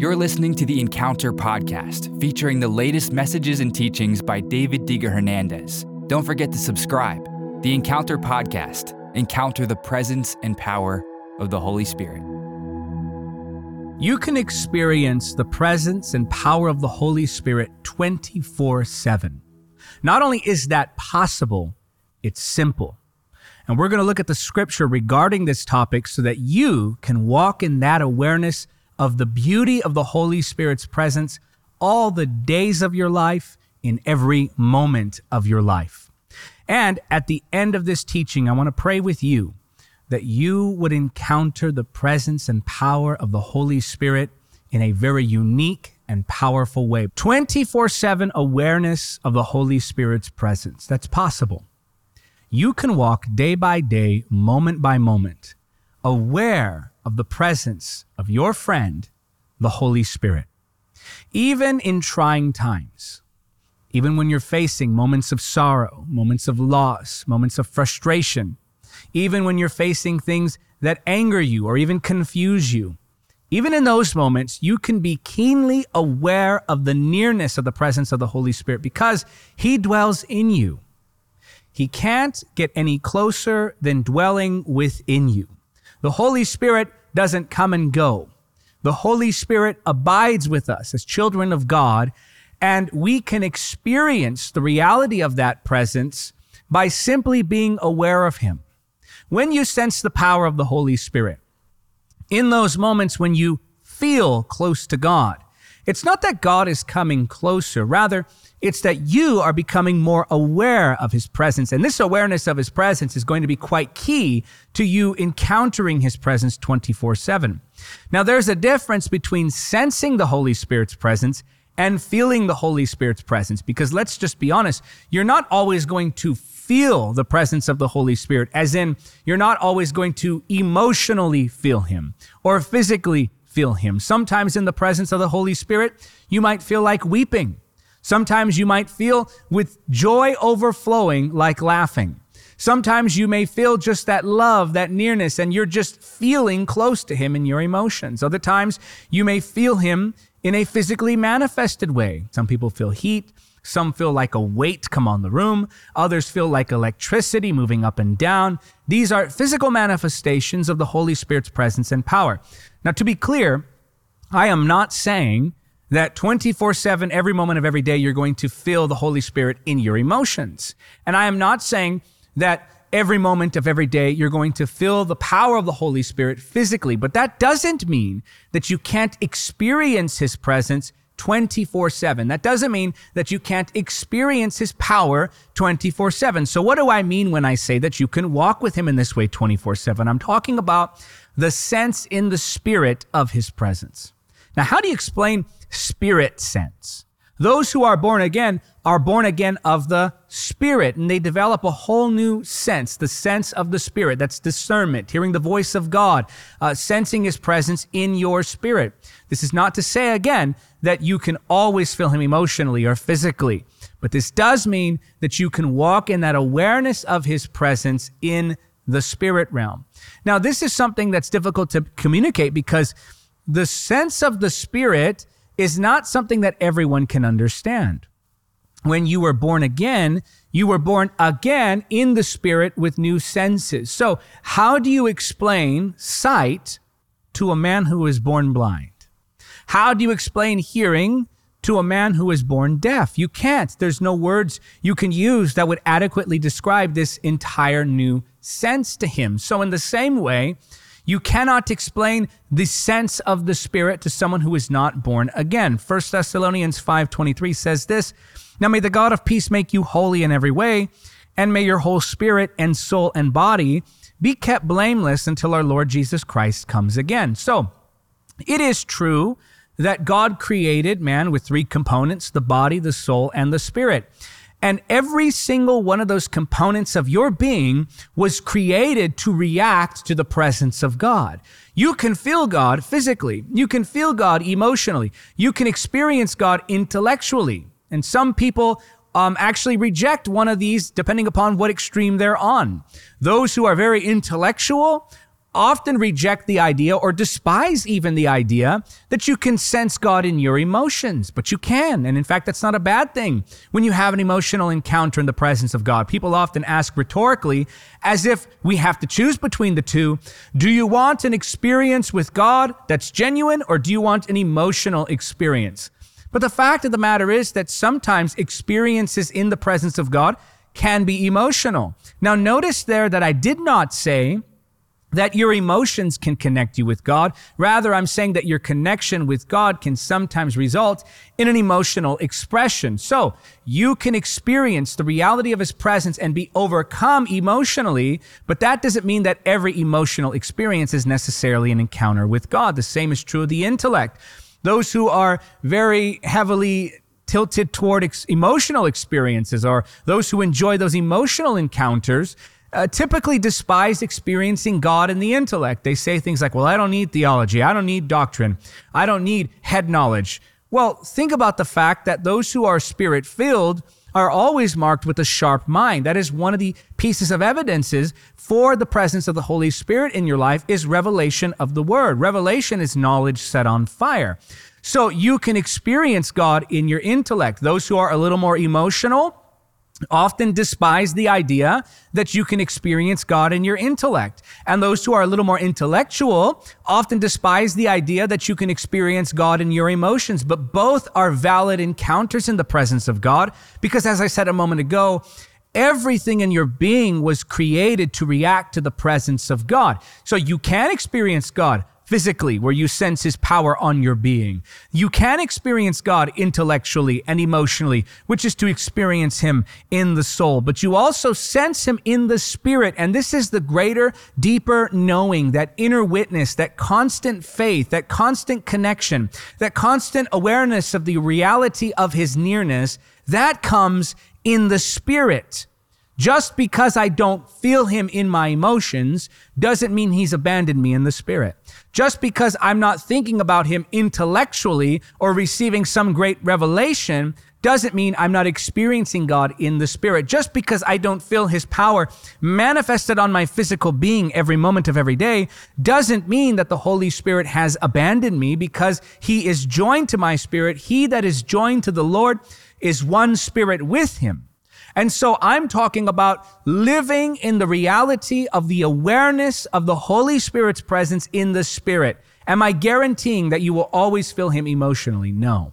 You're listening to the Encounter podcast, featuring the latest messages and teachings by David Diga Hernandez. Don't forget to subscribe. The Encounter podcast, encounter the presence and power of the Holy Spirit. You can experience the presence and power of the Holy Spirit 24 7. Not only is that possible, it's simple. And we're going to look at the scripture regarding this topic so that you can walk in that awareness of the beauty of the Holy Spirit's presence all the days of your life, in every moment of your life. And at the end of this teaching, I want to pray with you that you would encounter the presence and power of the Holy Spirit in a very unique and powerful way. 24 7 awareness of the Holy Spirit's presence. That's possible. You can walk day by day, moment by moment, aware of the presence of your friend, the Holy Spirit. Even in trying times, even when you're facing moments of sorrow, moments of loss, moments of frustration, even when you're facing things that anger you or even confuse you, even in those moments, you can be keenly aware of the nearness of the presence of the Holy Spirit because He dwells in you. He can't get any closer than dwelling within you. The Holy Spirit doesn't come and go. The Holy Spirit abides with us as children of God, and we can experience the reality of that presence by simply being aware of Him. When you sense the power of the Holy Spirit, in those moments when you feel close to God, it's not that God is coming closer. Rather, it's that you are becoming more aware of his presence. And this awareness of his presence is going to be quite key to you encountering his presence 24 7. Now, there's a difference between sensing the Holy Spirit's presence and feeling the Holy Spirit's presence. Because let's just be honest, you're not always going to feel the presence of the Holy Spirit, as in, you're not always going to emotionally feel him or physically feel him. Sometimes in the presence of the Holy Spirit, you might feel like weeping Sometimes you might feel with joy overflowing like laughing. Sometimes you may feel just that love, that nearness, and you're just feeling close to Him in your emotions. Other times you may feel Him in a physically manifested way. Some people feel heat. Some feel like a weight come on the room. Others feel like electricity moving up and down. These are physical manifestations of the Holy Spirit's presence and power. Now, to be clear, I am not saying that 24 7, every moment of every day, you're going to feel the Holy Spirit in your emotions. And I am not saying that every moment of every day you're going to feel the power of the Holy Spirit physically, but that doesn't mean that you can't experience His presence 24 7. That doesn't mean that you can't experience His power 24 7. So, what do I mean when I say that you can walk with Him in this way 24 7? I'm talking about the sense in the spirit of His presence. Now, how do you explain spirit sense? Those who are born again are born again of the spirit and they develop a whole new sense, the sense of the spirit. That's discernment, hearing the voice of God, uh, sensing his presence in your spirit. This is not to say again that you can always feel him emotionally or physically, but this does mean that you can walk in that awareness of his presence in the spirit realm. Now, this is something that's difficult to communicate because the sense of the Spirit is not something that everyone can understand. When you were born again, you were born again in the Spirit with new senses. So, how do you explain sight to a man who was born blind? How do you explain hearing to a man who was born deaf? You can't. There's no words you can use that would adequately describe this entire new sense to him. So, in the same way, you cannot explain the sense of the Spirit to someone who is not born again. 1 Thessalonians 5:23 says this, "Now may the God of peace make you holy in every way, and may your whole spirit and soul and body be kept blameless until our Lord Jesus Christ comes again." So, it is true that God created man with three components, the body, the soul, and the spirit. And every single one of those components of your being was created to react to the presence of God. You can feel God physically. You can feel God emotionally. You can experience God intellectually. And some people um, actually reject one of these depending upon what extreme they're on. Those who are very intellectual often reject the idea or despise even the idea that you can sense God in your emotions, but you can. And in fact, that's not a bad thing when you have an emotional encounter in the presence of God. People often ask rhetorically, as if we have to choose between the two, do you want an experience with God that's genuine or do you want an emotional experience? But the fact of the matter is that sometimes experiences in the presence of God can be emotional. Now, notice there that I did not say that your emotions can connect you with God. Rather, I'm saying that your connection with God can sometimes result in an emotional expression. So you can experience the reality of his presence and be overcome emotionally, but that doesn't mean that every emotional experience is necessarily an encounter with God. The same is true of the intellect. Those who are very heavily tilted toward ex- emotional experiences or those who enjoy those emotional encounters, uh, typically despise experiencing God in the intellect. They say things like, well, I don't need theology. I don't need doctrine. I don't need head knowledge. Well, think about the fact that those who are spirit filled are always marked with a sharp mind. That is one of the pieces of evidences for the presence of the Holy Spirit in your life is revelation of the word. Revelation is knowledge set on fire. So you can experience God in your intellect. Those who are a little more emotional, often despise the idea that you can experience God in your intellect. And those who are a little more intellectual often despise the idea that you can experience God in your emotions. But both are valid encounters in the presence of God because, as I said a moment ago, everything in your being was created to react to the presence of God. So you can experience God physically, where you sense his power on your being. You can experience God intellectually and emotionally, which is to experience him in the soul, but you also sense him in the spirit. And this is the greater, deeper knowing, that inner witness, that constant faith, that constant connection, that constant awareness of the reality of his nearness. That comes in the spirit. Just because I don't feel him in my emotions doesn't mean he's abandoned me in the spirit. Just because I'm not thinking about him intellectually or receiving some great revelation doesn't mean I'm not experiencing God in the spirit. Just because I don't feel his power manifested on my physical being every moment of every day doesn't mean that the Holy Spirit has abandoned me because he is joined to my spirit. He that is joined to the Lord is one spirit with him. And so I'm talking about living in the reality of the awareness of the Holy Spirit's presence in the Spirit. Am I guaranteeing that you will always feel Him emotionally? No.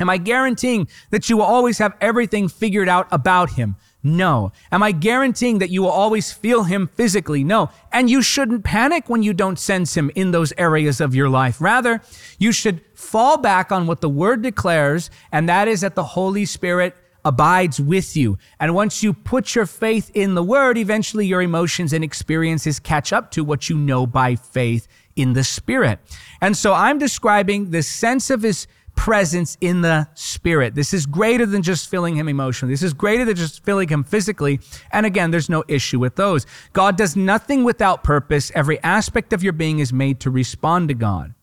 Am I guaranteeing that you will always have everything figured out about Him? No. Am I guaranteeing that you will always feel him physically? No. And you shouldn't panic when you don't sense him in those areas of your life. Rather, you should fall back on what the word declares, and that is that the Holy Spirit abides with you. And once you put your faith in the word, eventually your emotions and experiences catch up to what you know by faith in the spirit. And so I'm describing the sense of his presence in the spirit. This is greater than just feeling him emotionally. This is greater than just feeling him physically. And again, there's no issue with those. God does nothing without purpose. Every aspect of your being is made to respond to God.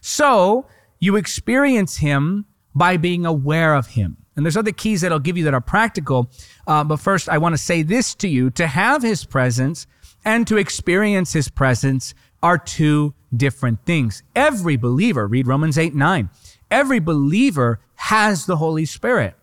So you experience him by being aware of him. And there's other keys that I'll give you that are practical. Uh, but first, I want to say this to you to have his presence and to experience his presence are two different things. Every believer, read Romans 8 9, every believer has the Holy Spirit.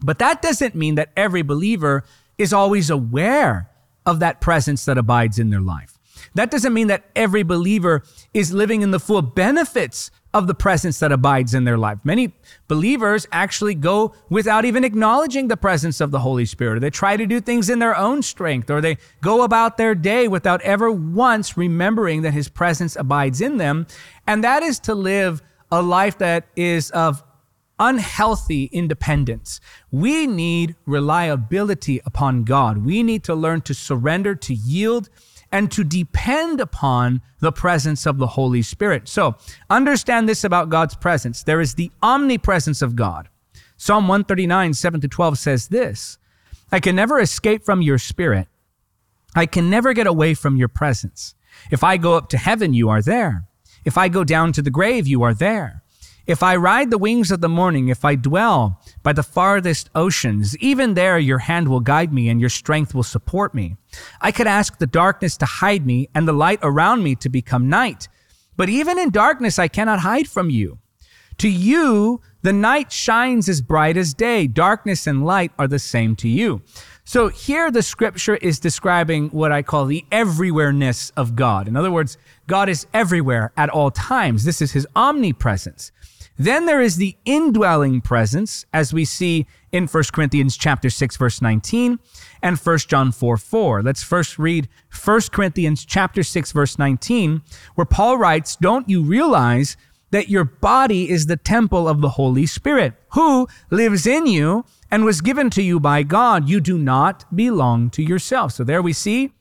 But that doesn't mean that every believer is always aware of that presence that abides in their life. That doesn't mean that every believer is living in the full benefits of the presence that abides in their life. Many believers actually go without even acknowledging the presence of the Holy Spirit. They try to do things in their own strength, or they go about their day without ever once remembering that His presence abides in them. And that is to live a life that is of unhealthy independence. We need reliability upon God. We need to learn to surrender, to yield, and to depend upon the presence of the Holy Spirit. So understand this about God's presence. There is the omnipresence of God. Psalm 139, 7 to 12 says this I can never escape from your spirit. I can never get away from your presence. If I go up to heaven, you are there. If I go down to the grave, you are there. If I ride the wings of the morning, if I dwell by the farthest oceans, even there your hand will guide me and your strength will support me. I could ask the darkness to hide me and the light around me to become night. But even in darkness, I cannot hide from you. To you, the night shines as bright as day. Darkness and light are the same to you. So here the scripture is describing what I call the everywhereness of God. In other words, God is everywhere at all times. This is his omnipresence. Then there is the indwelling presence, as we see in 1 Corinthians chapter 6, verse 19, and 1 John 4, 4. Let's first read 1 Corinthians chapter 6, verse 19, where Paul writes, Don't you realize that your body is the temple of the Holy Spirit, who lives in you and was given to you by God. You do not belong to yourself. So there we see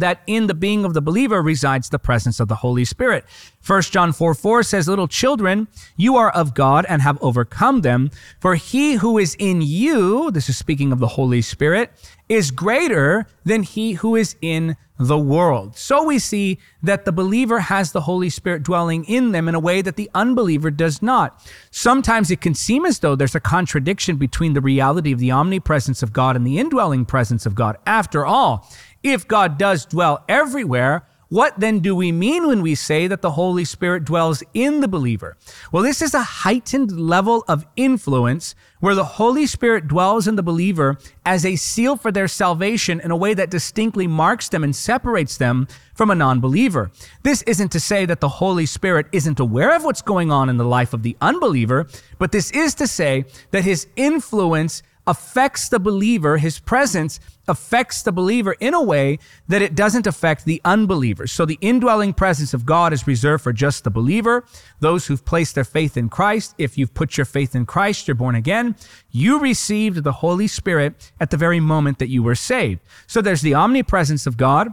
that in the being of the believer resides the presence of the Holy Spirit. 1 John 4 4 says, Little children, you are of God and have overcome them. For he who is in you, this is speaking of the Holy Spirit, is greater than he who is in the world. So we see that the believer has the Holy Spirit dwelling in them in a way that the unbeliever does not. Sometimes it can seem as though there's a contradiction between the reality of the omnipresence of God and the indwelling presence of God. After all, if God does dwell everywhere, what then do we mean when we say that the Holy Spirit dwells in the believer? Well, this is a heightened level of influence where the Holy Spirit dwells in the believer as a seal for their salvation in a way that distinctly marks them and separates them from a non-believer. This isn't to say that the Holy Spirit isn't aware of what's going on in the life of the unbeliever, but this is to say that his influence affects the believer, his presence affects the believer in a way that it doesn't affect the unbeliever. So the indwelling presence of God is reserved for just the believer, those who've placed their faith in Christ. If you've put your faith in Christ, you're born again. You received the Holy Spirit at the very moment that you were saved. So there's the omnipresence of God.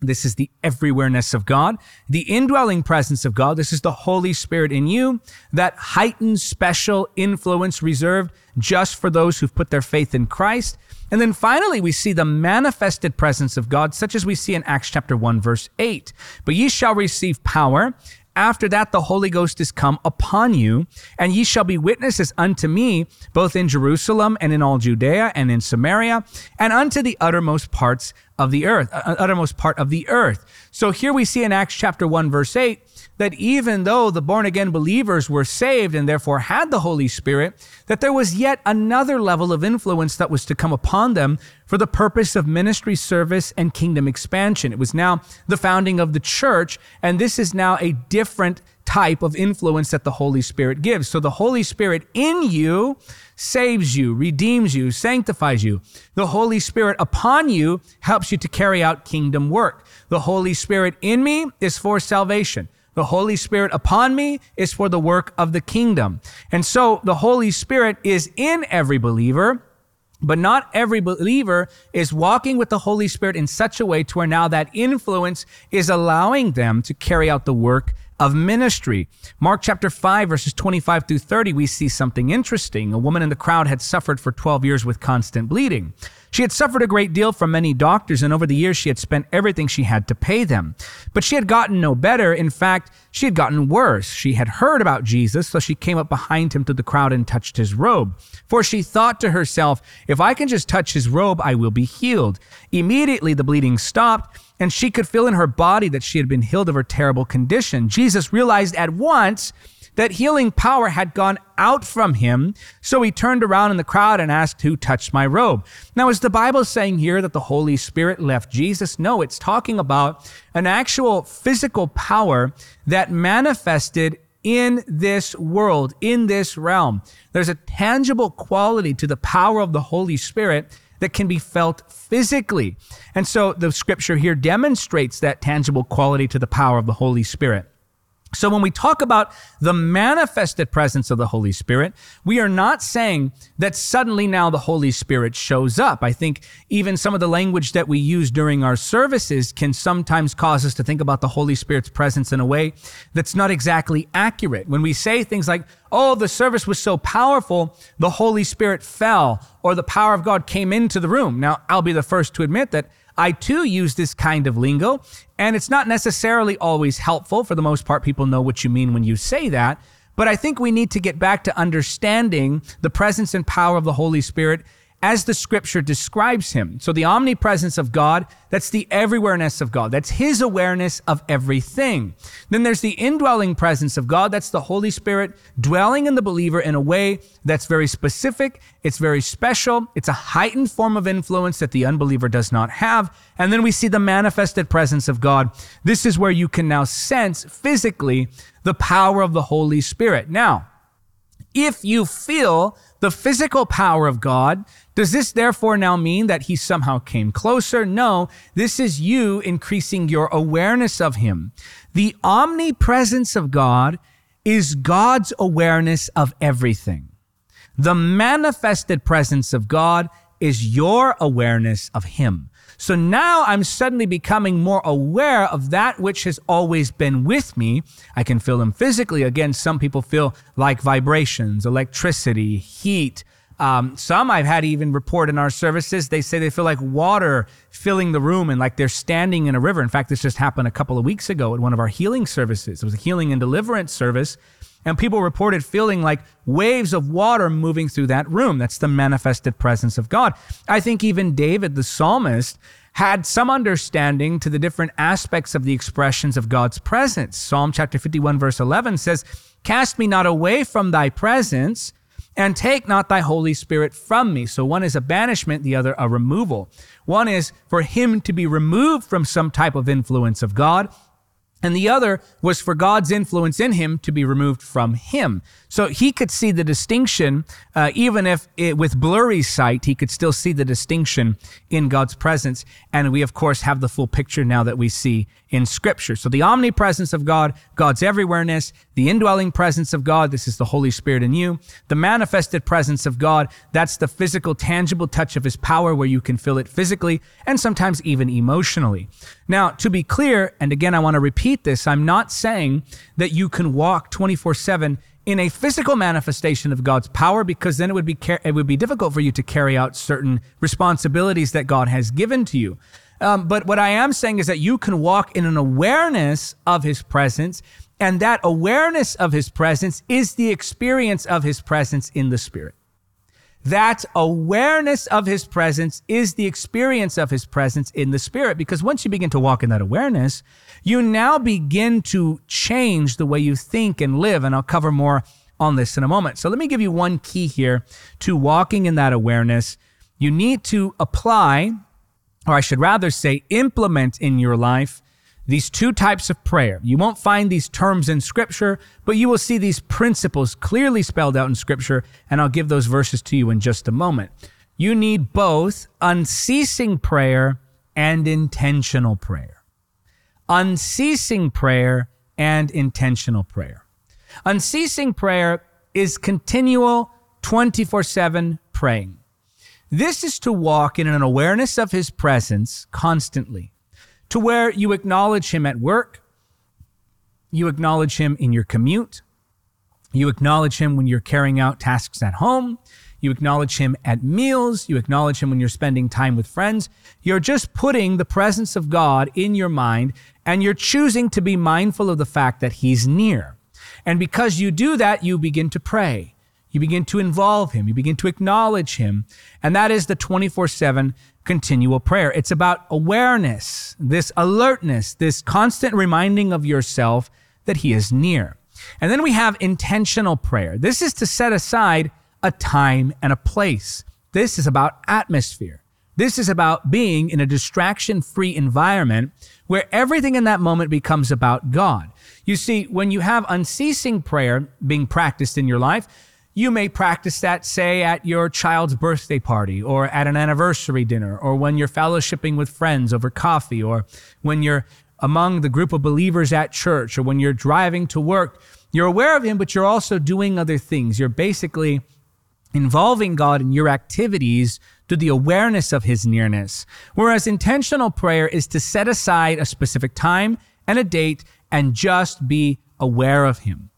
This is the everywhereness of God, the indwelling presence of God. This is the Holy Spirit in you, that heightened special influence reserved just for those who've put their faith in Christ. And then finally, we see the manifested presence of God, such as we see in Acts chapter 1, verse 8. But ye shall receive power. After that, the Holy Ghost is come upon you, and ye shall be witnesses unto me, both in Jerusalem and in all Judea and in Samaria, and unto the uttermost parts of the earth, uh, uttermost part of the earth. So here we see in Acts chapter 1, verse 8, that even though the born again believers were saved and therefore had the Holy Spirit, that there was yet another level of influence that was to come upon them for the purpose of ministry service and kingdom expansion. It was now the founding of the church, and this is now a different type of influence that the Holy Spirit gives. So the Holy Spirit in you saves you, redeems you, sanctifies you. The Holy Spirit upon you helps you to carry out kingdom work. The Holy Spirit in me is for salvation. The Holy Spirit upon me is for the work of the kingdom. And so the Holy Spirit is in every believer, but not every believer is walking with the Holy Spirit in such a way to where now that influence is allowing them to carry out the work of ministry. Mark chapter 5, verses 25 through 30, we see something interesting. A woman in the crowd had suffered for 12 years with constant bleeding. She had suffered a great deal from many doctors, and over the years she had spent everything she had to pay them. But she had gotten no better. In fact, she had gotten worse. She had heard about Jesus, so she came up behind him to the crowd and touched his robe. For she thought to herself, if I can just touch his robe, I will be healed. Immediately the bleeding stopped, and she could feel in her body that she had been healed of her terrible condition. Jesus realized at once that healing power had gone out from him. So he turned around in the crowd and asked, Who touched my robe? Now, is the Bible saying here that the Holy Spirit left Jesus? No, it's talking about an actual physical power that manifested in this world, in this realm. There's a tangible quality to the power of the Holy Spirit that can be felt physically. And so the scripture here demonstrates that tangible quality to the power of the Holy Spirit. So when we talk about the manifested presence of the Holy Spirit, we are not saying that suddenly now the Holy Spirit shows up. I think even some of the language that we use during our services can sometimes cause us to think about the Holy Spirit's presence in a way that's not exactly accurate. When we say things like, oh, the service was so powerful, the Holy Spirit fell, or the power of God came into the room. Now, I'll be the first to admit that I too use this kind of lingo, and it's not necessarily always helpful. For the most part, people know what you mean when you say that. But I think we need to get back to understanding the presence and power of the Holy Spirit as the scripture describes him. So the omnipresence of God, that's the everywhereness of God. That's his awareness of everything. Then there's the indwelling presence of God. That's the Holy Spirit dwelling in the believer in a way that's very specific. It's very special. It's a heightened form of influence that the unbeliever does not have. And then we see the manifested presence of God. This is where you can now sense physically the power of the Holy Spirit. Now, if you feel the physical power of God, does this therefore now mean that he somehow came closer? No, this is you increasing your awareness of him. The omnipresence of God is God's awareness of everything. The manifested presence of God is your awareness of him. So now I'm suddenly becoming more aware of that which has always been with me. I can feel them physically. Again, some people feel like vibrations, electricity, heat. Um, some I've had even report in our services, they say they feel like water filling the room and like they're standing in a river. In fact, this just happened a couple of weeks ago at one of our healing services. It was a healing and deliverance service. And people reported feeling like waves of water moving through that room. That's the manifested presence of God. I think even David, the psalmist, had some understanding to the different aspects of the expressions of God's presence. Psalm chapter 51, verse 11 says, Cast me not away from thy presence, and take not thy Holy Spirit from me. So one is a banishment, the other a removal. One is for him to be removed from some type of influence of God, and the other was for God's influence in him to be removed from him. So he could see the distinction, uh, even if it, with blurry sight, he could still see the distinction in God's presence. And we, of course, have the full picture now that we see in Scripture. So the omnipresence of God, God's everywhereness, the indwelling presence of God, this is the Holy Spirit in you, the manifested presence of God, that's the physical, tangible touch of His power where you can feel it physically and sometimes even emotionally. Now, to be clear, and again, I want to repeat this, I'm not saying that you can walk 24 7 in a physical manifestation of God's power because then it would be it would be difficult for you to carry out certain responsibilities that God has given to you. Um, but what I am saying is that you can walk in an awareness of His presence, and that awareness of His presence is the experience of His presence in the Spirit. That awareness of his presence is the experience of his presence in the spirit. Because once you begin to walk in that awareness, you now begin to change the way you think and live. And I'll cover more on this in a moment. So let me give you one key here to walking in that awareness. You need to apply, or I should rather say, implement in your life these two types of prayer. You won't find these terms in scripture, but you will see these principles clearly spelled out in scripture, and I'll give those verses to you in just a moment. You need both unceasing prayer and intentional prayer. Unceasing prayer and intentional prayer. Unceasing prayer is continual 24 7 praying. This is to walk in an awareness of his presence constantly to where you acknowledge him at work, you acknowledge him in your commute, you acknowledge him when you're carrying out tasks at home, you acknowledge him at meals, you acknowledge him when you're spending time with friends. You're just putting the presence of God in your mind and you're choosing to be mindful of the fact that he's near. And because you do that, you begin to pray. You begin to involve him. You begin to acknowledge him. And that is the 24 7 continual prayer. It's about awareness, this alertness, this constant reminding of yourself that He is near. And then we have intentional prayer. This is to set aside a time and a place. This is about atmosphere. This is about being in a distraction free environment where everything in that moment becomes about God. You see, when you have unceasing prayer being practiced in your life, you may practice that, say, at your child's birthday party or at an anniversary dinner or when you're fellowshipping with friends over coffee or when you're among the group of believers at church or when you're driving to work. You're aware of Him, but you're also doing other things. You're basically involving God in your activities through the awareness of His nearness. Whereas intentional prayer is to set aside a specific time and a date and just be aware of Him.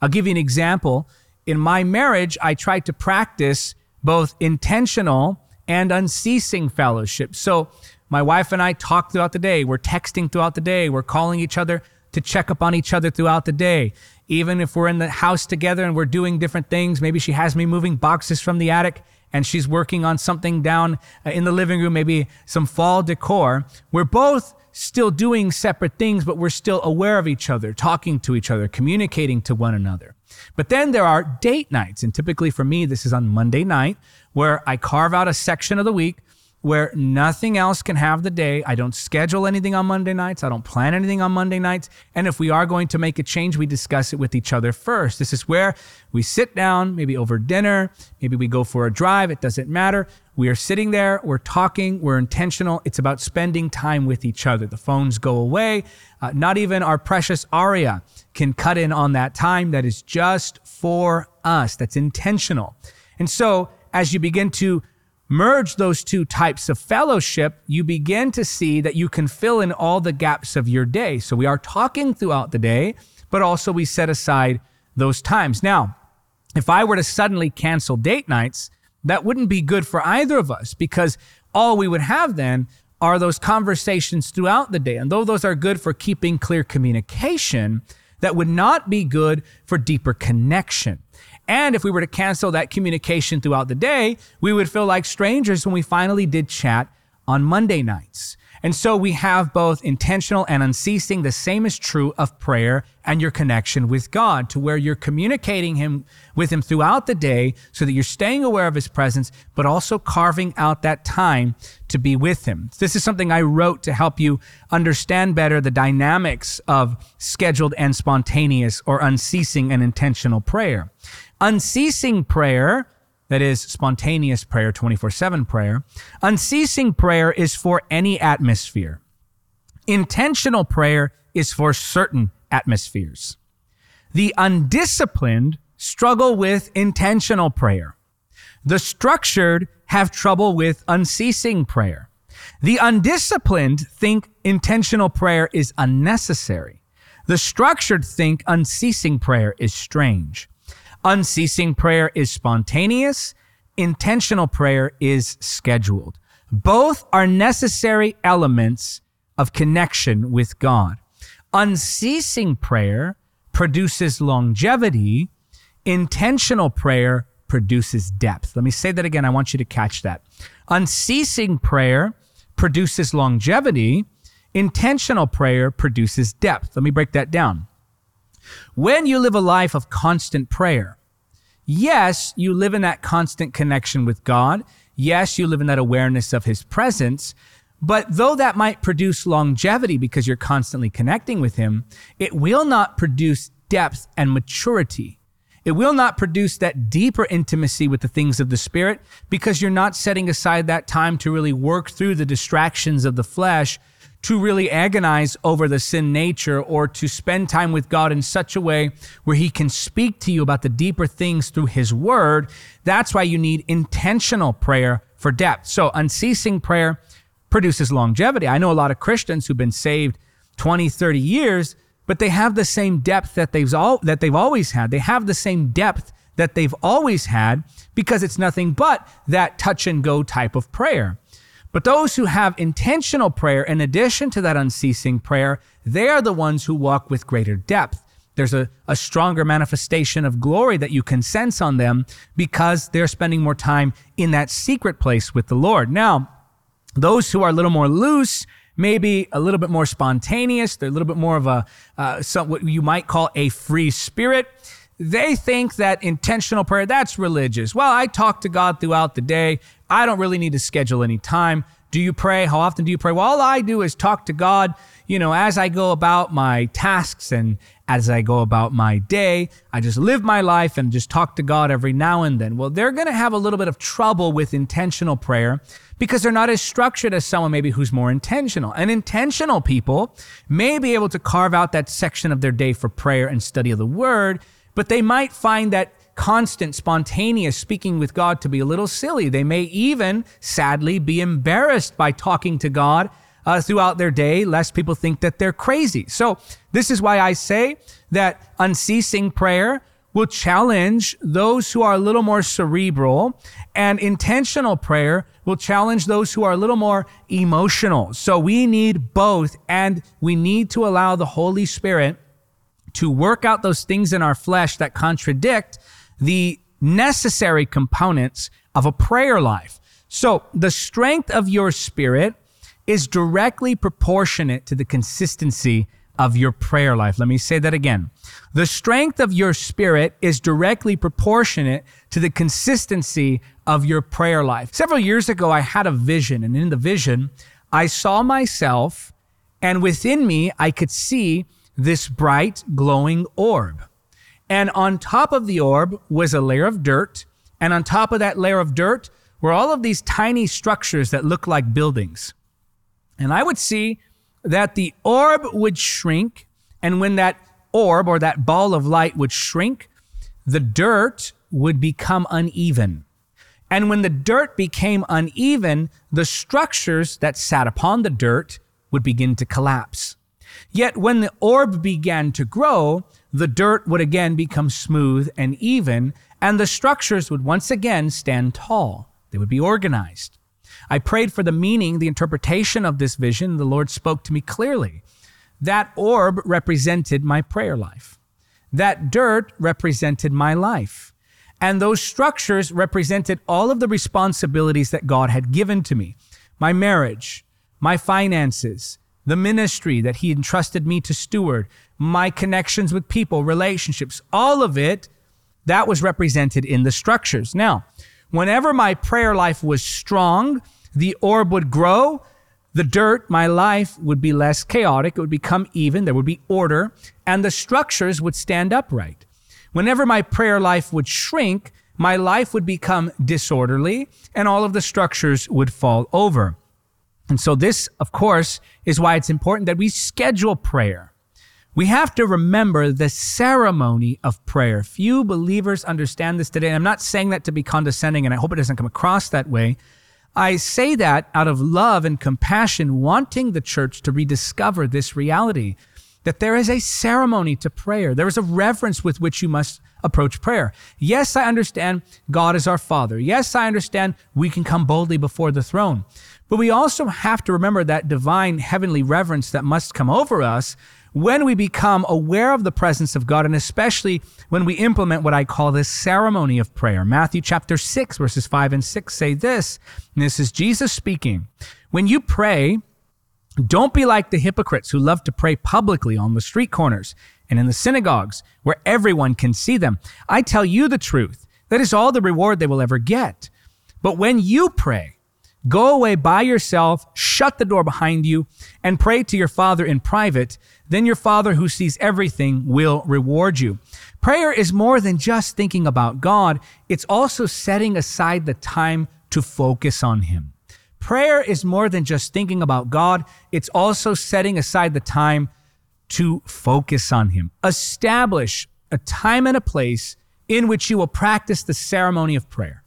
I'll give you an example in my marriage, I tried to practice both intentional and unceasing fellowship. So my wife and I talk throughout the day. We're texting throughout the day. We're calling each other to check up on each other throughout the day. even if we're in the house together and we're doing different things. Maybe she has me moving boxes from the attic and she's working on something down uh, in the living room, maybe some fall decor. We're both still doing separate things, but we're still aware of each other, talking to each other, communicating to one another. But then there are date nights. And typically for me, this is on Monday night where I carve out a section of the week where nothing else can have the day. I don't schedule anything on Monday nights. I don't plan anything on Monday nights. And if we are going to make a change, we discuss it with each other first. This is where we sit down, maybe over dinner, maybe we go for a drive. It doesn't matter. We are sitting there, we're talking, we're intentional. It's about spending time with each other. The phones go away. Uh, not even our precious Aria can cut in on that time that is just for us. That's intentional. And so as you begin to merge those two types of fellowship, you begin to see that you can fill in all the gaps of your day. So we are talking throughout the day, but also we set aside those times. Now, if I were to suddenly cancel date nights, that wouldn't be good for either of us because all we would have then are those conversations throughout the day. And though those are good for keeping clear communication, that would not be good for deeper connection. And if we were to cancel that communication throughout the day, we would feel like strangers when we finally did chat on Monday nights. And so we have both intentional and unceasing. The same is true of prayer and your connection with God to where you're communicating him with him throughout the day so that you're staying aware of his presence, but also carving out that time to be with him. This is something I wrote to help you understand better the dynamics of scheduled and spontaneous or unceasing and intentional prayer. Unceasing prayer, that is spontaneous prayer, 24 7 prayer, unceasing prayer is for any atmosphere. Intentional prayer is for certain atmospheres. The undisciplined struggle with intentional prayer. The structured have trouble with unceasing prayer. The undisciplined think intentional prayer is unnecessary. The structured think unceasing prayer is strange. Unceasing prayer is spontaneous. Intentional prayer is scheduled. Both are necessary elements of connection with God. Unceasing prayer produces longevity. Intentional prayer produces depth. Let me say that again. I want you to catch that. Unceasing prayer produces longevity. Intentional prayer produces depth. Let me break that down. When you live a life of constant prayer, yes, you live in that constant connection with God. Yes, you live in that awareness of His presence. But though that might produce longevity because you're constantly connecting with Him, it will not produce depth and maturity. It will not produce that deeper intimacy with the things of the Spirit because you're not setting aside that time to really work through the distractions of the flesh to really agonize over the sin nature or to spend time with God in such a way where He can speak to you about the deeper things through His Word. That's why you need intentional prayer for depth. So, unceasing prayer produces longevity. I know a lot of Christians who've been saved 20, 30 years, but they have the same depth that they've, all, that they've always had. They have the same depth that they've always had because it's nothing but that touch and go type of prayer. But those who have intentional prayer, in addition to that unceasing prayer, they are the ones who walk with greater depth. There's a, a stronger manifestation of glory that you can sense on them because they're spending more time in that secret place with the Lord. Now, those who are a little more loose, maybe a little bit more spontaneous, they're a little bit more of a, uh, some, what you might call a free spirit they think that intentional prayer that's religious well i talk to god throughout the day I don't really need to schedule any time. Do you pray? How often do you pray? Well, all I do is talk to God, you know, as I go about my tasks and as I go about my day. I just live my life and just talk to God every now and then. Well, they're going to have a little bit of trouble with intentional prayer because they're not as structured as someone maybe who's more intentional. And intentional people may be able to carve out that section of their day for prayer and study of the word, but they might find that constant, spontaneous speaking with God to be a little silly. They may even, sadly, be embarrassed by talking to God uh, throughout their day, lest people think that they're crazy. So, this is why I say that unceasing prayer will challenge those who are a little more cerebral, and intentional prayer will challenge those who are a little more emotional. So, we need both, and we need to allow the Holy Spirit to work out those things in our flesh that contradict the necessary components of a prayer life. So the strength of your spirit is directly proportionate to the consistency of your prayer life. Let me say that again. The strength of your spirit is directly proportionate to the consistency of your prayer life. Several years ago, I had a vision, and in the vision, I saw myself, and within me, I could see this bright, glowing orb. And on top of the orb was a layer of dirt. And on top of that layer of dirt were all of these tiny structures that look like buildings. And I would see that the orb would shrink. And when that orb or that ball of light would shrink, the dirt would become uneven. And when the dirt became uneven, the structures that sat upon the dirt would begin to collapse. Yet when the orb began to grow, the dirt would again become smooth and even, and the structures would once again stand tall. They would be organized. I prayed for the meaning, the interpretation of this vision. The Lord spoke to me clearly. That orb represented my prayer life. That dirt represented my life. And those structures represented all of the responsibilities that God had given to me my marriage, my finances, the ministry that He entrusted me to steward, my connections with people, relationships, all of it, that was represented in the structures. Now, whenever my prayer life was strong, the orb would grow, the dirt, my life would be less chaotic, it would become even, there would be order, and the structures would stand upright. Whenever my prayer life would shrink, my life would become disorderly and all of the structures would fall over. And so this, of course, is why it's important that we schedule prayer. We have to remember the ceremony of prayer. Few believers understand this today. And I'm not saying that to be condescending, and I hope it doesn't come across that way. I say that out of love and compassion, wanting the church to rediscover this reality that there is a ceremony to prayer. There is a reverence with which you must approach prayer. Yes, I understand God is our Father. Yes, I understand we can come boldly before the throne. But we also have to remember that divine heavenly reverence that must come over us when we become aware of the presence of God, and especially when we implement what I call this ceremony of prayer. Matthew chapter 6, verses 5 and 6 say this, and this is Jesus speaking. When you pray, don't be like the hypocrites who love to pray publicly on the street corners and in the synagogues where everyone can see them. I tell you the truth. That is all the reward they will ever get. But when you pray, go away by yourself, shut the door behind you, and pray to your Father in private. Then your Father who sees everything will reward you. Prayer is more than just thinking about God. It's also setting aside the time to focus on Him. Prayer is more than just thinking about God. It's also setting aside the time to focus on Him. Establish a time and a place in which you will practice the ceremony of prayer,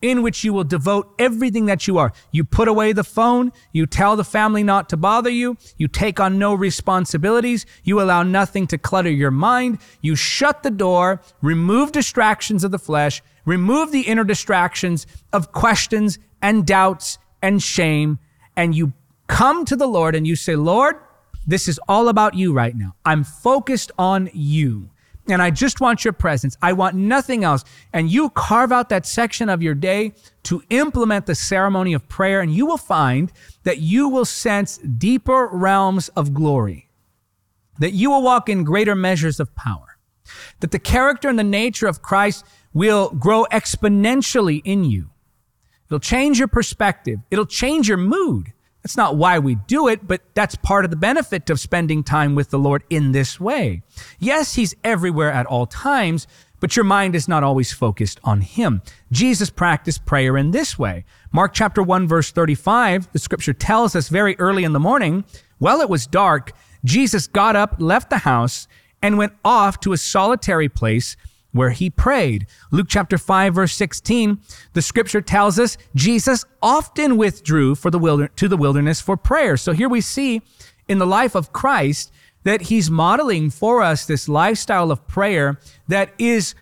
in which you will devote everything that you are. You put away the phone, you tell the family not to bother you, you take on no responsibilities, you allow nothing to clutter your mind, you shut the door, remove distractions of the flesh, remove the inner distractions of questions and doubts and shame, and you come to the Lord and you say, Lord, this is all about you right now. I'm focused on you. And I just want your presence. I want nothing else. And you carve out that section of your day to implement the ceremony of prayer, and you will find that you will sense deeper realms of glory, that you will walk in greater measures of power, that the character and the nature of Christ will grow exponentially in you. It'll change your perspective. It'll change your mood. That's not why we do it, but that's part of the benefit of spending time with the Lord in this way. Yes, He's everywhere at all times, but your mind is not always focused on Him. Jesus practiced prayer in this way. Mark chapter 1, verse 35, the scripture tells us very early in the morning, while it was dark, Jesus got up, left the house, and went off to a solitary place where he prayed. Luke chapter 5 verse 16, the scripture tells us Jesus often withdrew for the wilder- to the wilderness for prayer. So here we see in the life of Christ that he's modeling for us this lifestyle of prayer that is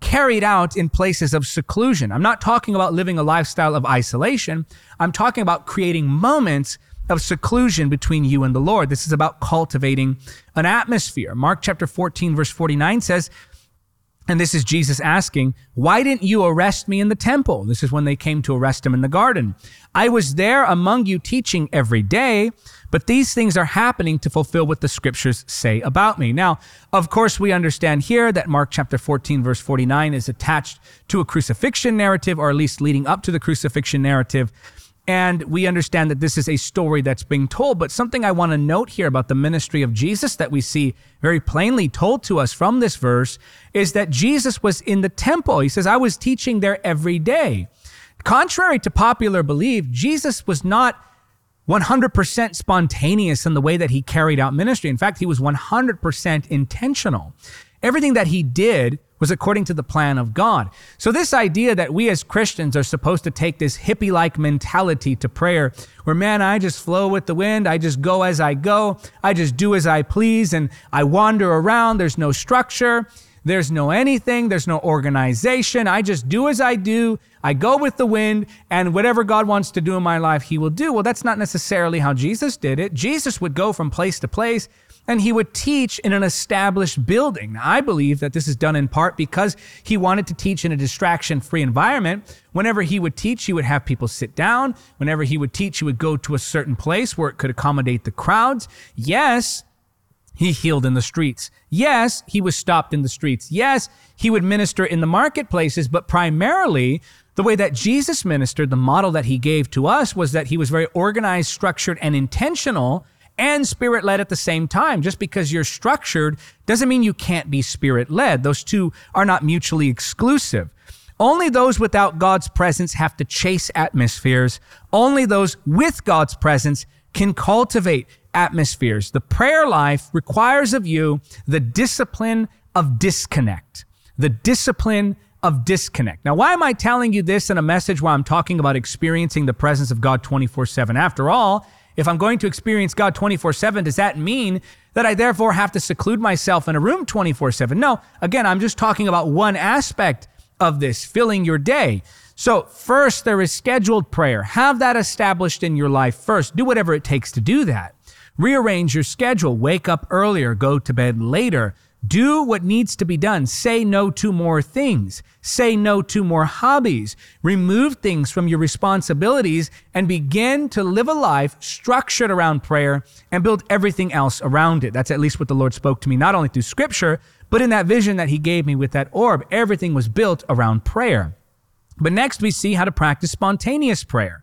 carried out in places of seclusion. I'm not talking about living a lifestyle of isolation. I'm talking about creating moments of seclusion between you and the Lord. This is about cultivating an atmosphere. Mark chapter 14, verse 49 says, and this is Jesus asking, Why didn't you arrest me in the temple? This is when they came to arrest him in the garden. I was there among you teaching every day, but these things are happening to fulfill what the scriptures say about me. Now, of course, we understand here that Mark chapter 14, verse 49 is attached to a crucifixion narrative, or at least leading up to the crucifixion narrative. And we understand that this is a story that's being told. But something I want to note here about the ministry of Jesus that we see very plainly told to us from this verse is that Jesus was in the temple. He says, I was teaching there every day. Contrary to popular belief, Jesus was not 100% spontaneous in the way that he carried out ministry. In fact, he was 100% intentional. Everything that he did was according to the plan of God. So, this idea that we as Christians are supposed to take this hippie like mentality to prayer, where, man, I just flow with the wind, I just go as I go, I just do as I please, and I wander around, there's no structure. There's no anything. There's no organization. I just do as I do. I go with the wind, and whatever God wants to do in my life, He will do. Well, that's not necessarily how Jesus did it. Jesus would go from place to place and he would teach in an established building. Now, I believe that this is done in part because he wanted to teach in a distraction free environment. Whenever he would teach, he would have people sit down. Whenever he would teach, he would go to a certain place where it could accommodate the crowds. Yes, he healed in the streets. Yes, he was stopped in the streets. Yes, he would minister in the marketplaces, but primarily the way that Jesus ministered, the model that he gave to us was that he was very organized, structured, and intentional and spirit led at the same time. Just because you're structured doesn't mean you can't be spirit led. Those two are not mutually exclusive. Only those without God's presence have to chase atmospheres. Only those with God's presence can cultivate atmospheres. The prayer life requires of you the discipline of disconnect. The discipline of disconnect. Now, why am I telling you this in a message where I'm talking about experiencing the presence of God 24 7? After all, if I'm going to experience God 24 7, does that mean that I therefore have to seclude myself in a room 24 7? No. Again, I'm just talking about one aspect of this, filling your day. So, first, there is scheduled prayer. Have that established in your life first. Do whatever it takes to do that. Rearrange your schedule. Wake up earlier, go to bed later. Do what needs to be done. Say no to more things. Say no to more hobbies. Remove things from your responsibilities and begin to live a life structured around prayer and build everything else around it. That's at least what the Lord spoke to me, not only through scripture, but in that vision that He gave me with that orb. Everything was built around prayer. But next, we see how to practice spontaneous prayer.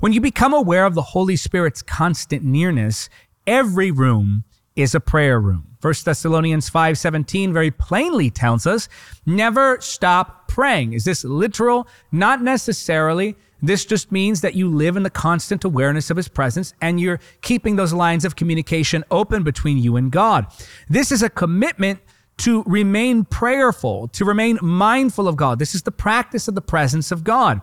When you become aware of the Holy Spirit's constant nearness, every room is a prayer room. 1 Thessalonians 5:17 very plainly tells us, never stop praying. Is this literal? Not necessarily. This just means that you live in the constant awareness of his presence and you're keeping those lines of communication open between you and God. This is a commitment to remain prayerful, to remain mindful of God. This is the practice of the presence of God.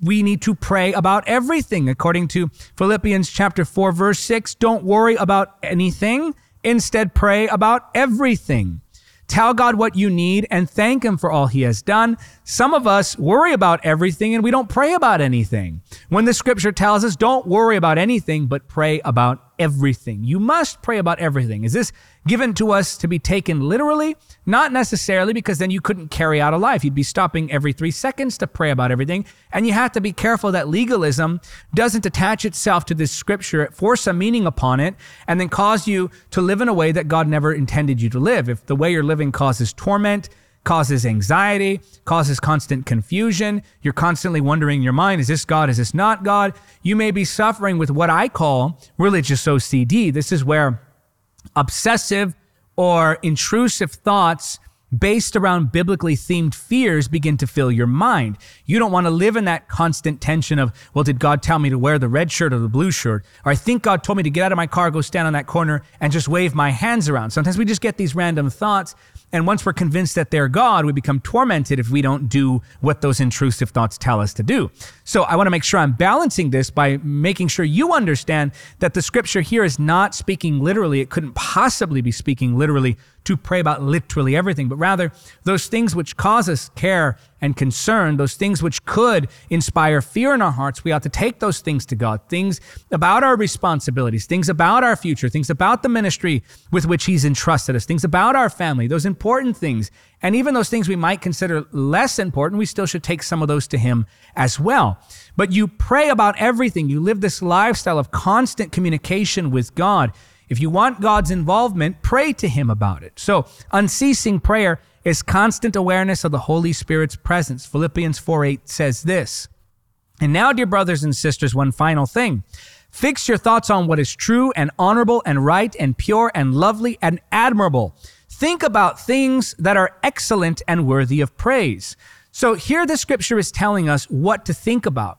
We need to pray about everything. According to Philippians chapter 4 verse 6, don't worry about anything Instead, pray about everything. Tell God what you need and thank Him for all He has done. Some of us worry about everything and we don't pray about anything. When the scripture tells us, don't worry about anything, but pray about everything. You must pray about everything. Is this given to us to be taken literally? Not necessarily, because then you couldn't carry out a life. You'd be stopping every three seconds to pray about everything. And you have to be careful that legalism doesn't attach itself to this scripture, force a meaning upon it, and then cause you to live in a way that God never intended you to live. If the way you're living causes torment, causes anxiety, causes constant confusion. You're constantly wondering in your mind, is this God? Is this not God? You may be suffering with what I call religious OCD. This is where obsessive or intrusive thoughts based around biblically themed fears begin to fill your mind. You don't want to live in that constant tension of, well, did God tell me to wear the red shirt or the blue shirt? Or I think God told me to get out of my car, go stand on that corner and just wave my hands around. Sometimes we just get these random thoughts. And once we're convinced that they're God, we become tormented if we don't do what those intrusive thoughts tell us to do. So I want to make sure I'm balancing this by making sure you understand that the scripture here is not speaking literally. It couldn't possibly be speaking literally to pray about literally everything, but rather those things which cause us care and concern, those things which could inspire fear in our hearts, we ought to take those things to God. Things about our responsibilities, things about our future, things about the ministry with which He's entrusted us, things about our family, those important things. And even those things we might consider less important, we still should take some of those to Him as well. But you pray about everything. You live this lifestyle of constant communication with God. If you want God's involvement, pray to Him about it. So, unceasing prayer is constant awareness of the Holy Spirit's presence. Philippians 4 8 says this. And now, dear brothers and sisters, one final thing. Fix your thoughts on what is true and honorable and right and pure and lovely and admirable. Think about things that are excellent and worthy of praise. So here the scripture is telling us what to think about.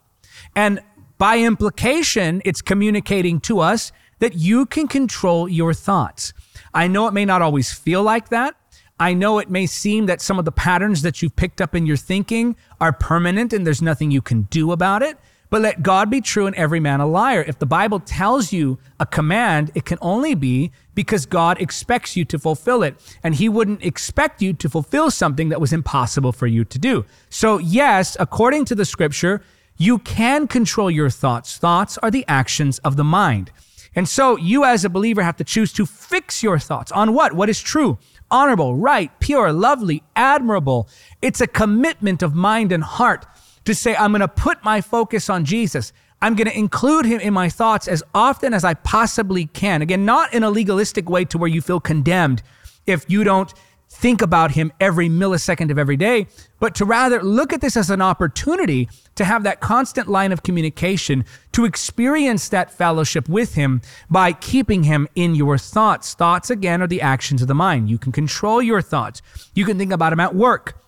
And by implication, it's communicating to us that you can control your thoughts. I know it may not always feel like that. I know it may seem that some of the patterns that you've picked up in your thinking are permanent and there's nothing you can do about it. But let God be true and every man a liar. If the Bible tells you a command, it can only be because God expects you to fulfill it. And He wouldn't expect you to fulfill something that was impossible for you to do. So, yes, according to the scripture, you can control your thoughts. Thoughts are the actions of the mind. And so you as a believer have to choose to fix your thoughts on what? What is true, honorable, right, pure, lovely, admirable. It's a commitment of mind and heart to say, I'm going to put my focus on Jesus. I'm going to include him in my thoughts as often as I possibly can. Again, not in a legalistic way to where you feel condemned if you don't think about him every millisecond of every day, but to rather look at this as an opportunity to have that constant line of communication, to experience that fellowship with him by keeping him in your thoughts. Thoughts, again, are the actions of the mind. You can control your thoughts. You can think about him at work.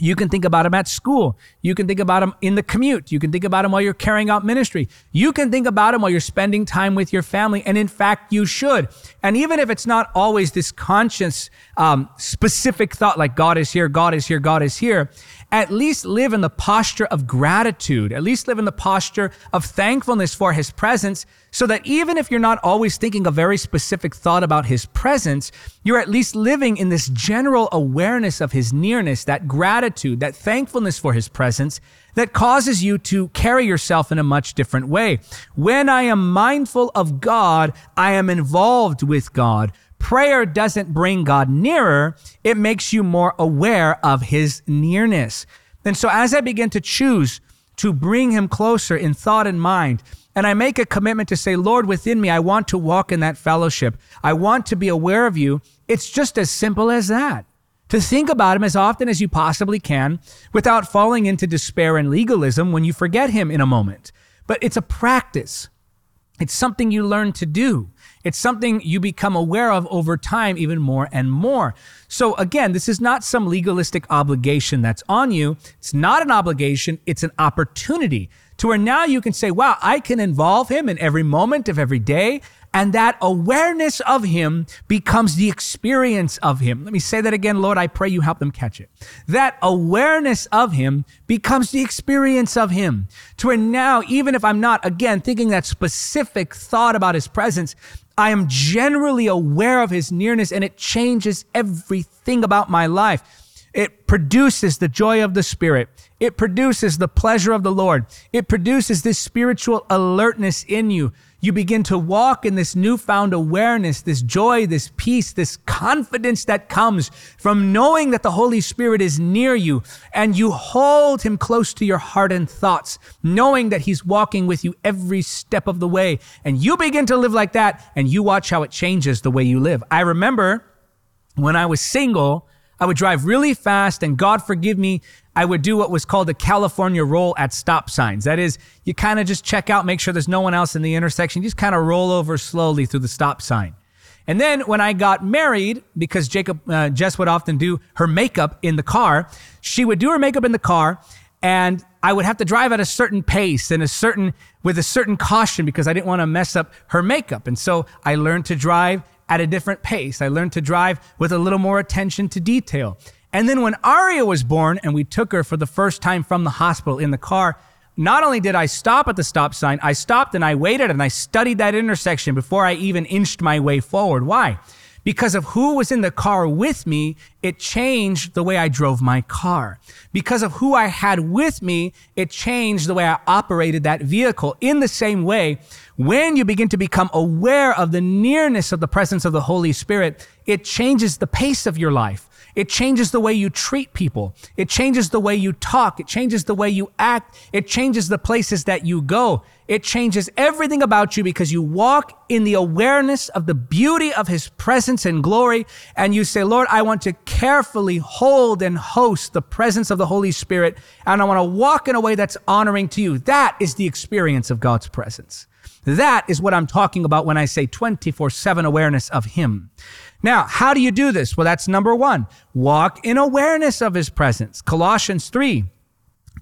You can think about them at school. You can think about them in the commute. You can think about them while you're carrying out ministry. You can think about them while you're spending time with your family. And in fact, you should. And even if it's not always this conscious, um, specific thought like God is here, God is here, God is here, at least live in the posture of gratitude. At least live in the posture of thankfulness for his presence so that even if you're not always thinking a very specific thought about his presence, you're at least living in this general awareness of his nearness, that gratitude, that thankfulness for his presence that causes you to carry yourself in a much different way. When I am mindful of God, I am involved with God. Prayer doesn't bring God nearer, it makes you more aware of his nearness. And so as I begin to choose to bring him closer in thought and mind, and I make a commitment to say, Lord, within me, I want to walk in that fellowship. I want to be aware of you. It's just as simple as that. To think about him as often as you possibly can without falling into despair and legalism when you forget him in a moment. But it's a practice. It's something you learn to do. It's something you become aware of over time, even more and more. So, again, this is not some legalistic obligation that's on you. It's not an obligation, it's an opportunity to where now you can say, wow, I can involve him in every moment of every day. And that awareness of him becomes the experience of him. Let me say that again, Lord. I pray you help them catch it. That awareness of him becomes the experience of him. To where now, even if I'm not, again, thinking that specific thought about his presence, I am generally aware of his nearness and it changes everything about my life. It produces the joy of the Spirit. It produces the pleasure of the Lord. It produces this spiritual alertness in you. You begin to walk in this newfound awareness, this joy, this peace, this confidence that comes from knowing that the Holy Spirit is near you and you hold him close to your heart and thoughts, knowing that he's walking with you every step of the way. And you begin to live like that and you watch how it changes the way you live. I remember when I was single, I would drive really fast, and God forgive me, I would do what was called a California roll at stop signs. That is, you kind of just check out, make sure there's no one else in the intersection, you just kind of roll over slowly through the stop sign. And then when I got married, because Jacob, uh, Jess would often do her makeup in the car, she would do her makeup in the car, and I would have to drive at a certain pace and a certain with a certain caution because I didn't want to mess up her makeup. And so I learned to drive at a different pace. I learned to drive with a little more attention to detail. And then when Aria was born and we took her for the first time from the hospital in the car, not only did I stop at the stop sign, I stopped and I waited and I studied that intersection before I even inched my way forward. Why? Because of who was in the car with me, it changed the way I drove my car. Because of who I had with me, it changed the way I operated that vehicle. In the same way, when you begin to become aware of the nearness of the presence of the Holy Spirit, it changes the pace of your life. It changes the way you treat people. It changes the way you talk. It changes the way you act. It changes the places that you go. It changes everything about you because you walk in the awareness of the beauty of his presence and glory. And you say, Lord, I want to carefully hold and host the presence of the Holy Spirit. And I want to walk in a way that's honoring to you. That is the experience of God's presence. That is what I'm talking about when I say 24 7 awareness of Him. Now, how do you do this? Well, that's number one. Walk in awareness of His presence. Colossians 3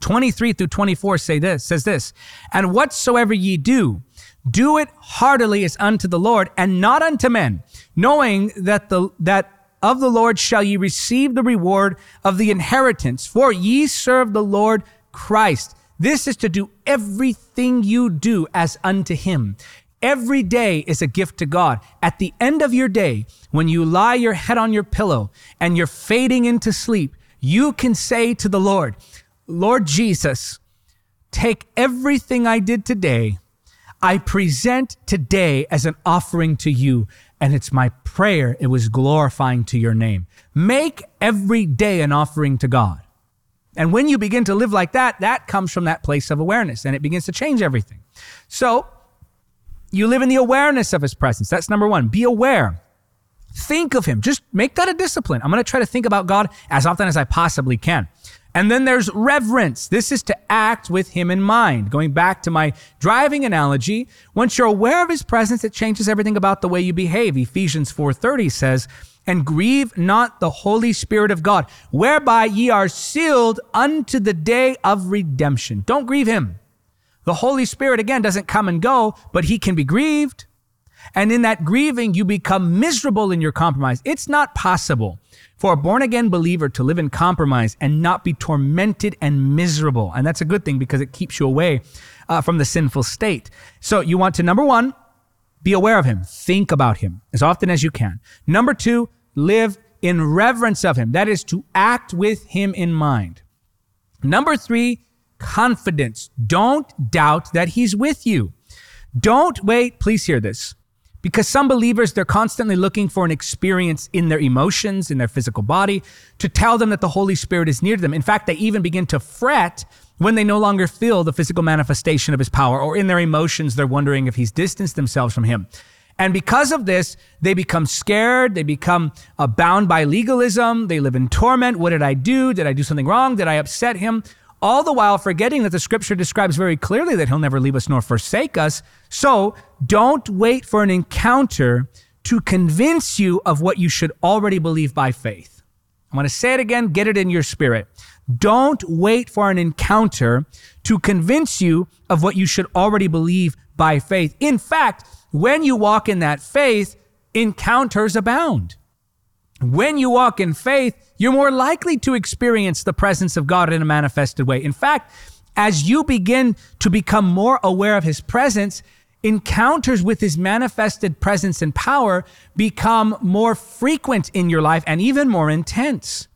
23 through 24 say this, says this, and whatsoever ye do, do it heartily as unto the Lord and not unto men, knowing that the, that of the Lord shall ye receive the reward of the inheritance, for ye serve the Lord Christ. This is to do everything you do as unto him. Every day is a gift to God. At the end of your day, when you lie your head on your pillow and you're fading into sleep, you can say to the Lord, Lord Jesus, take everything I did today. I present today as an offering to you, and it's my prayer. It was glorifying to your name. Make every day an offering to God. And when you begin to live like that, that comes from that place of awareness and it begins to change everything. So you live in the awareness of his presence. That's number one. Be aware. Think of him. Just make that a discipline. I'm going to try to think about God as often as I possibly can. And then there's reverence. This is to act with him in mind. Going back to my driving analogy, once you're aware of his presence, it changes everything about the way you behave. Ephesians 4:30 says, and grieve not the Holy Spirit of God, whereby ye are sealed unto the day of redemption. Don't grieve him. The Holy Spirit, again, doesn't come and go, but he can be grieved. And in that grieving, you become miserable in your compromise. It's not possible for a born again believer to live in compromise and not be tormented and miserable. And that's a good thing because it keeps you away uh, from the sinful state. So you want to, number one, be aware of him. Think about him as often as you can. Number two, live in reverence of him. That is to act with him in mind. Number three, confidence. Don't doubt that he's with you. Don't wait. Please hear this. Because some believers, they're constantly looking for an experience in their emotions, in their physical body, to tell them that the Holy Spirit is near to them. In fact, they even begin to fret when they no longer feel the physical manifestation of his power, or in their emotions, they're wondering if he's distanced themselves from him. And because of this, they become scared. They become uh, bound by legalism. They live in torment. What did I do? Did I do something wrong? Did I upset him? All the while forgetting that the scripture describes very clearly that he'll never leave us nor forsake us. So don't wait for an encounter to convince you of what you should already believe by faith. I want to say it again, get it in your spirit. Don't wait for an encounter to convince you of what you should already believe by faith. In fact, when you walk in that faith, encounters abound. When you walk in faith, you're more likely to experience the presence of God in a manifested way. In fact, as you begin to become more aware of his presence, encounters with his manifested presence and power become more frequent in your life and even more intense.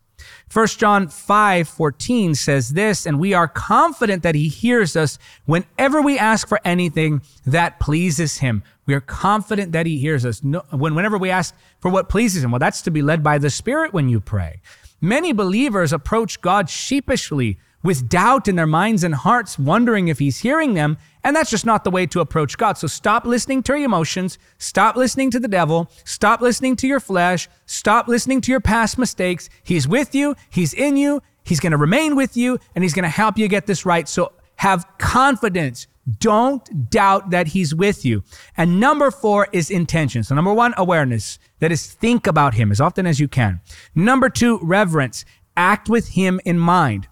1 John 5 14 says this, and we are confident that he hears us whenever we ask for anything that pleases him. We are confident that he hears us when, whenever we ask for what pleases him. Well, that's to be led by the Spirit when you pray. Many believers approach God sheepishly with doubt in their minds and hearts, wondering if he's hearing them. And that's just not the way to approach God. So stop listening to your emotions. Stop listening to the devil. Stop listening to your flesh. Stop listening to your past mistakes. He's with you. He's in you. He's going to remain with you and he's going to help you get this right. So have confidence. Don't doubt that he's with you. And number four is intention. So number one, awareness. That is think about him as often as you can. Number two, reverence. Act with him in mind.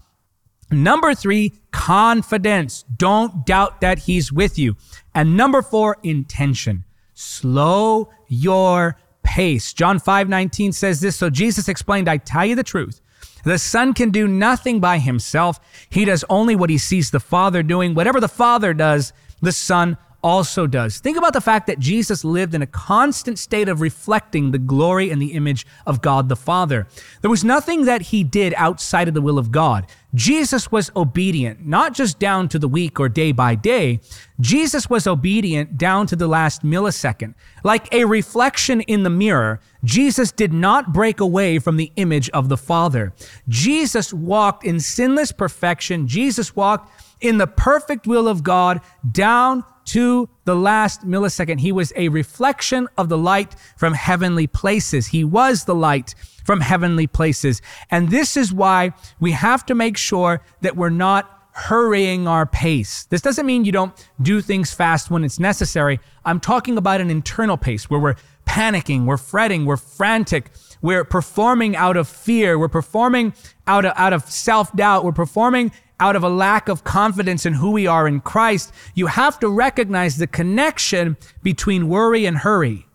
Number three, confidence. Don't doubt that he's with you. And number four, intention. Slow your pace. John 5 19 says this. So Jesus explained, I tell you the truth. The Son can do nothing by himself. He does only what he sees the Father doing. Whatever the Father does, the Son also does. Think about the fact that Jesus lived in a constant state of reflecting the glory and the image of God the Father. There was nothing that he did outside of the will of God. Jesus was obedient, not just down to the week or day by day. Jesus was obedient down to the last millisecond. Like a reflection in the mirror, Jesus did not break away from the image of the Father. Jesus walked in sinless perfection. Jesus walked in the perfect will of God down to the last millisecond. He was a reflection of the light from heavenly places. He was the light from heavenly places. And this is why we have to make sure that we're not hurrying our pace. This doesn't mean you don't do things fast when it's necessary. I'm talking about an internal pace where we're panicking, we're fretting, we're frantic, we're performing out of fear, we're performing out of, out of self doubt, we're performing out of a lack of confidence in who we are in Christ. You have to recognize the connection between worry and hurry.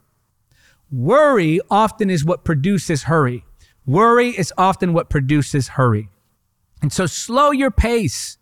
Worry often is what produces hurry. Worry is often what produces hurry. And so slow your pace.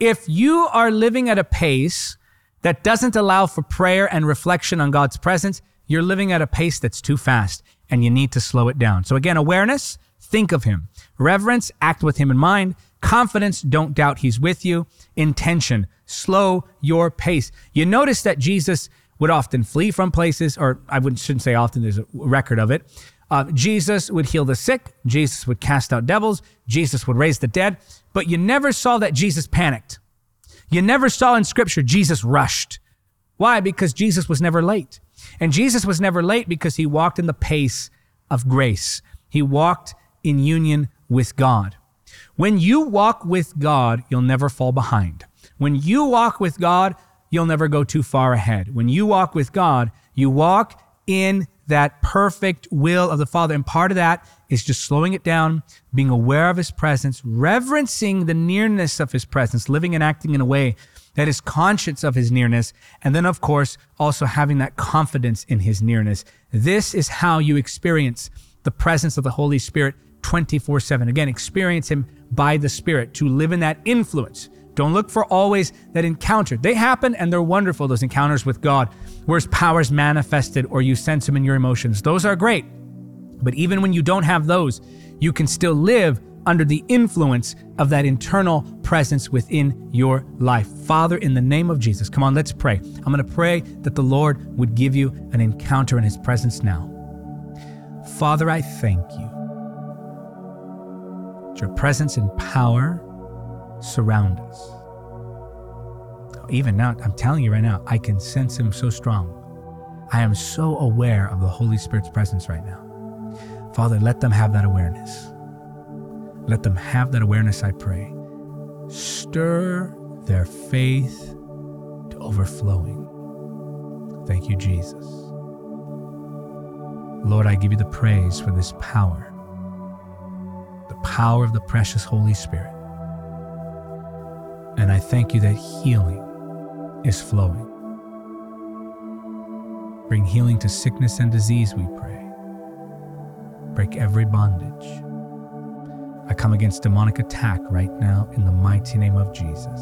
If you are living at a pace that doesn't allow for prayer and reflection on God's presence, you're living at a pace that's too fast and you need to slow it down. So again, awareness, think of him. Reverence, act with him in mind. Confidence, don't doubt he's with you. Intention, slow your pace. You notice that Jesus would often flee from places, or I wouldn't, shouldn't say often, there's a record of it. Uh, Jesus would heal the sick. Jesus would cast out devils. Jesus would raise the dead. But you never saw that Jesus panicked. You never saw in scripture Jesus rushed. Why? Because Jesus was never late. And Jesus was never late because he walked in the pace of grace. He walked in union with God. When you walk with God, you'll never fall behind. When you walk with God, you'll never go too far ahead. When you walk with God, you walk in that perfect will of the Father. And part of that is just slowing it down, being aware of His presence, reverencing the nearness of His presence, living and acting in a way that is conscious of His nearness. And then, of course, also having that confidence in His nearness. This is how you experience the presence of the Holy Spirit 24 7. Again, experience Him by the Spirit to live in that influence don't look for always that encounter. They happen and they're wonderful, those encounters with God, where his power is manifested or you sense him in your emotions. Those are great. But even when you don't have those, you can still live under the influence of that internal presence within your life. Father, in the name of Jesus, come on, let's pray. I'm going to pray that the Lord would give you an encounter in his presence now. Father, I thank you. Your presence and power surround us. Even now, I'm telling you right now, I can sense Him so strong. I am so aware of the Holy Spirit's presence right now. Father, let them have that awareness. Let them have that awareness, I pray. Stir their faith to overflowing. Thank you, Jesus. Lord, I give you the praise for this power, the power of the precious Holy Spirit. And I thank you that healing is flowing. Bring healing to sickness and disease, we pray. Break every bondage. I come against demonic attack right now in the mighty name of Jesus.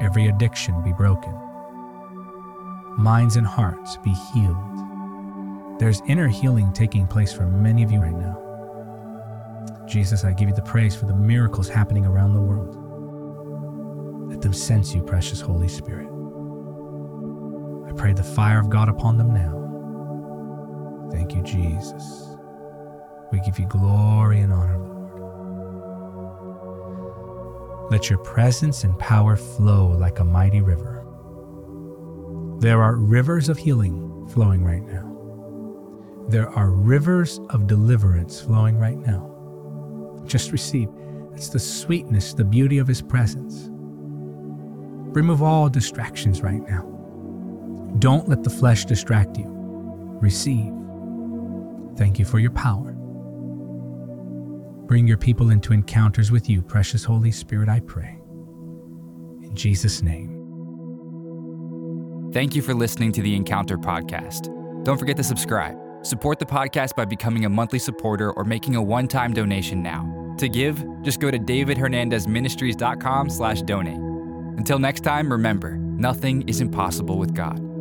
Every addiction be broken. Minds and hearts be healed. There's inner healing taking place for many of you right now. Jesus, I give you the praise for the miracles happening around the world. Let them sense you, precious Holy Spirit. I pray the fire of God upon them now. Thank you, Jesus. We give you glory and honor, Lord. Let your presence and power flow like a mighty river. There are rivers of healing flowing right now. There are rivers of deliverance flowing right now. Just receive. It's the sweetness, the beauty of His presence. Remove all distractions right now. Don't let the flesh distract you. Receive. Thank you for your power. Bring your people into encounters with you, precious Holy Spirit, I pray. In Jesus' name. Thank you for listening to the Encounter Podcast. Don't forget to subscribe. Support the podcast by becoming a monthly supporter or making a one-time donation now. To give, just go to davidhernandezministries.com slash donate. Until next time, remember, nothing is impossible with God.